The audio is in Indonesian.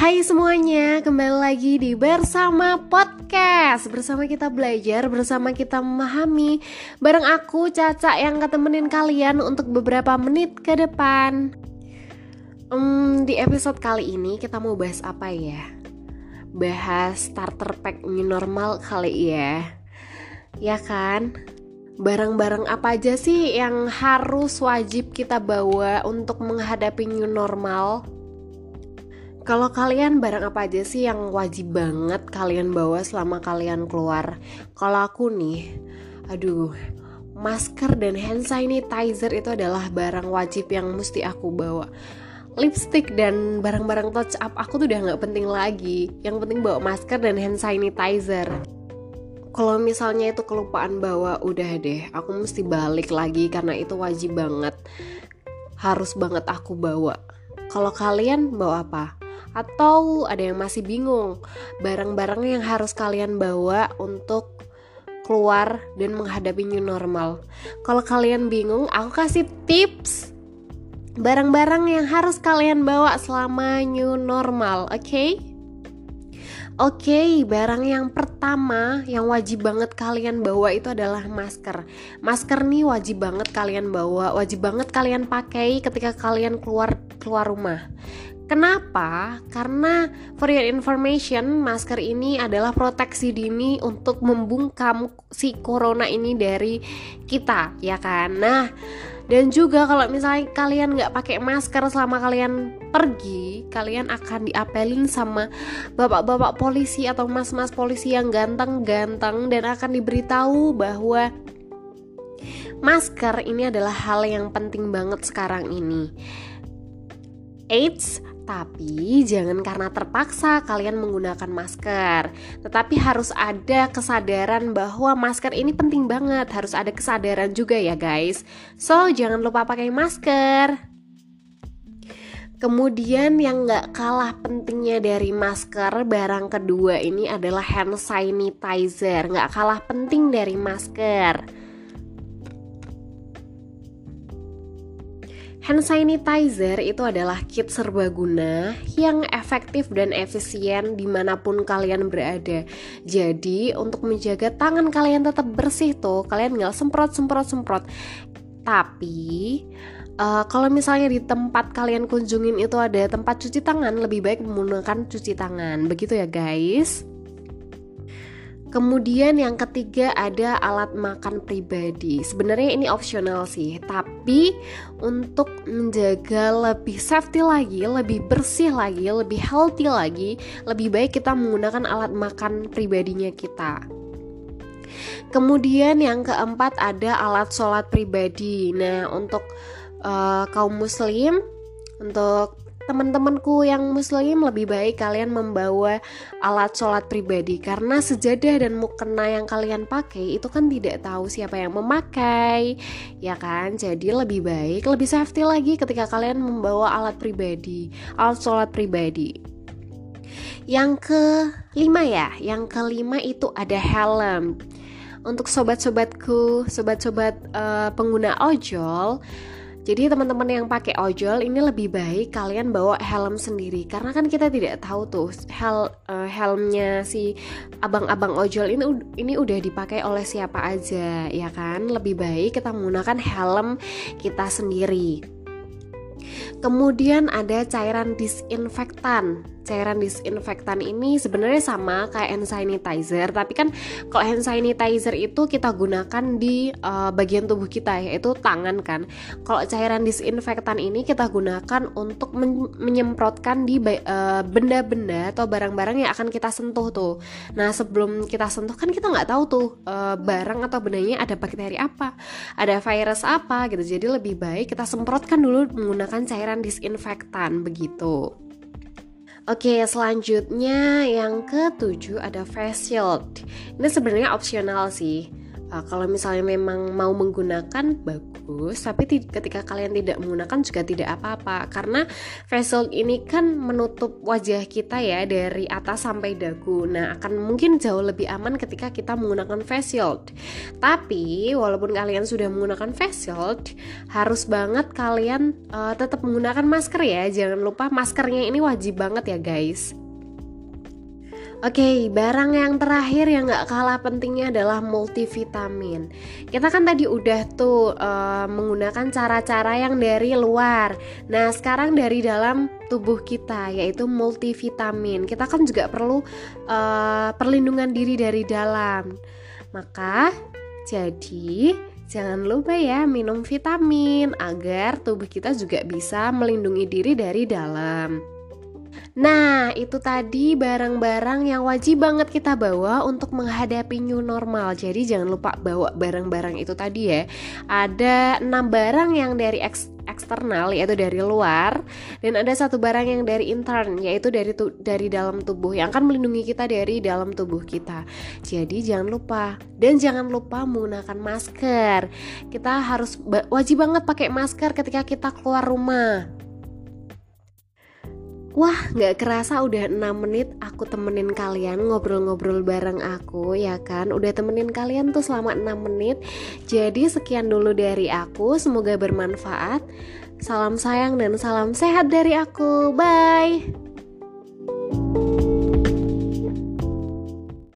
Hai semuanya, kembali lagi di Bersama Podcast Bersama kita belajar, bersama kita memahami Bareng aku, Caca yang ketemenin kalian untuk beberapa menit ke depan hmm, Di episode kali ini kita mau bahas apa ya? Bahas starter pack new normal kali ya Ya kan? Barang-barang apa aja sih yang harus wajib kita bawa untuk menghadapi new normal? Kalau kalian barang apa aja sih yang wajib banget kalian bawa selama kalian keluar? Kalau aku nih, aduh, masker dan hand sanitizer itu adalah barang wajib yang mesti aku bawa. Lipstick dan barang-barang touch up aku tuh udah nggak penting lagi. Yang penting bawa masker dan hand sanitizer. Kalau misalnya itu kelupaan bawa, udah deh, aku mesti balik lagi karena itu wajib banget. Harus banget aku bawa. Kalau kalian bawa apa? Atau ada yang masih bingung barang-barang yang harus kalian bawa untuk keluar dan menghadapi new normal. Kalau kalian bingung, aku kasih tips barang-barang yang harus kalian bawa selama new normal, oke? Okay? Oke, okay, barang yang pertama yang wajib banget kalian bawa itu adalah masker. Masker nih wajib banget kalian bawa, wajib banget kalian pakai ketika kalian keluar keluar rumah. Kenapa? Karena for your information, masker ini adalah proteksi dini untuk membungkam si corona ini dari kita, ya kan? Nah, dan juga kalau misalnya kalian nggak pakai masker selama kalian pergi, kalian akan diapelin sama bapak-bapak polisi atau mas-mas polisi yang ganteng-ganteng dan akan diberitahu bahwa masker ini adalah hal yang penting banget sekarang ini. AIDS tapi jangan karena terpaksa kalian menggunakan masker, tetapi harus ada kesadaran bahwa masker ini penting banget, harus ada kesadaran juga ya guys. So jangan lupa pakai masker. Kemudian yang gak kalah pentingnya dari masker barang kedua ini adalah hand sanitizer Gak kalah penting dari masker Hand sanitizer itu adalah kit serbaguna yang efektif dan efisien di mana pun kalian berada. Jadi untuk menjaga tangan kalian tetap bersih tuh, kalian nggak semprot semprot semprot. Tapi uh, kalau misalnya di tempat kalian kunjungin itu ada tempat cuci tangan, lebih baik menggunakan cuci tangan. Begitu ya guys. Kemudian yang ketiga ada alat makan pribadi. Sebenarnya ini opsional sih, tapi untuk menjaga lebih safety lagi, lebih bersih lagi, lebih healthy lagi, lebih baik kita menggunakan alat makan pribadinya kita. Kemudian yang keempat ada alat sholat pribadi. Nah, untuk uh, kaum muslim, untuk teman-temanku yang muslim lebih baik kalian membawa alat sholat pribadi. Karena sejadah dan mukena yang kalian pakai itu kan tidak tahu siapa yang memakai ya kan? Jadi lebih baik lebih safety lagi ketika kalian membawa alat pribadi alat sholat pribadi. Yang kelima ya yang kelima itu ada helm. Untuk sobat-sobatku sobat-sobat uh, pengguna ojol jadi teman-teman yang pakai ojol ini lebih baik kalian bawa helm sendiri karena kan kita tidak tahu tuh hel uh, helmnya si abang-abang ojol ini ini udah dipakai oleh siapa aja ya kan. Lebih baik kita menggunakan helm kita sendiri. Kemudian ada cairan disinfektan cairan disinfektan ini sebenarnya sama kayak hand sanitizer tapi kan kalau hand sanitizer itu kita gunakan di uh, bagian tubuh kita yaitu tangan kan. Kalau cairan disinfektan ini kita gunakan untuk men menyemprotkan di benda benda-benda atau barang-barang yang akan kita sentuh tuh. Nah sebelum kita sentuh kan kita nggak tahu tuh uh, barang atau bendanya ada bakteri apa ada virus apa gitu. Jadi lebih baik kita semprotkan dulu menggunakan cairan disinfektan begitu Oke, selanjutnya yang ketujuh ada face shield. Ini sebenarnya opsional sih. Uh, kalau misalnya memang mau menggunakan bagus. Tapi ketika kalian tidak menggunakan juga tidak apa-apa. Karena face shield ini kan menutup wajah kita ya dari atas sampai dagu. Nah akan mungkin jauh lebih aman ketika kita menggunakan face tapi walaupun kalian sudah menggunakan face harus banget kalian uh, tetap menggunakan masker ya. Jangan lupa maskernya ini wajib banget ya guys Oke, okay, barang yang terakhir yang gak kalah pentingnya adalah multivitamin. Kita kan tadi udah tuh uh, menggunakan cara-cara yang dari luar. Nah, sekarang dari dalam tubuh kita yaitu multivitamin. Kita kan juga perlu uh, perlindungan diri dari dalam. Maka jadi Jangan lupa ya minum vitamin agar tubuh kita juga bisa melindungi diri dari dalam. Nah, itu tadi barang-barang yang wajib banget kita bawa untuk menghadapi new normal. Jadi jangan lupa bawa barang-barang itu tadi ya. Ada enam barang yang dari eks eksternal yaitu dari luar dan ada satu barang yang dari intern yaitu dari dari dalam tubuh yang akan melindungi kita dari dalam tubuh kita. Jadi jangan lupa dan jangan lupa menggunakan masker. Kita harus wajib banget pakai masker ketika kita keluar rumah. Wah, gak kerasa udah 6 menit aku temenin kalian ngobrol-ngobrol bareng aku ya kan? Udah temenin kalian tuh selama 6 menit. Jadi sekian dulu dari aku, semoga bermanfaat. Salam sayang dan salam sehat dari aku, bye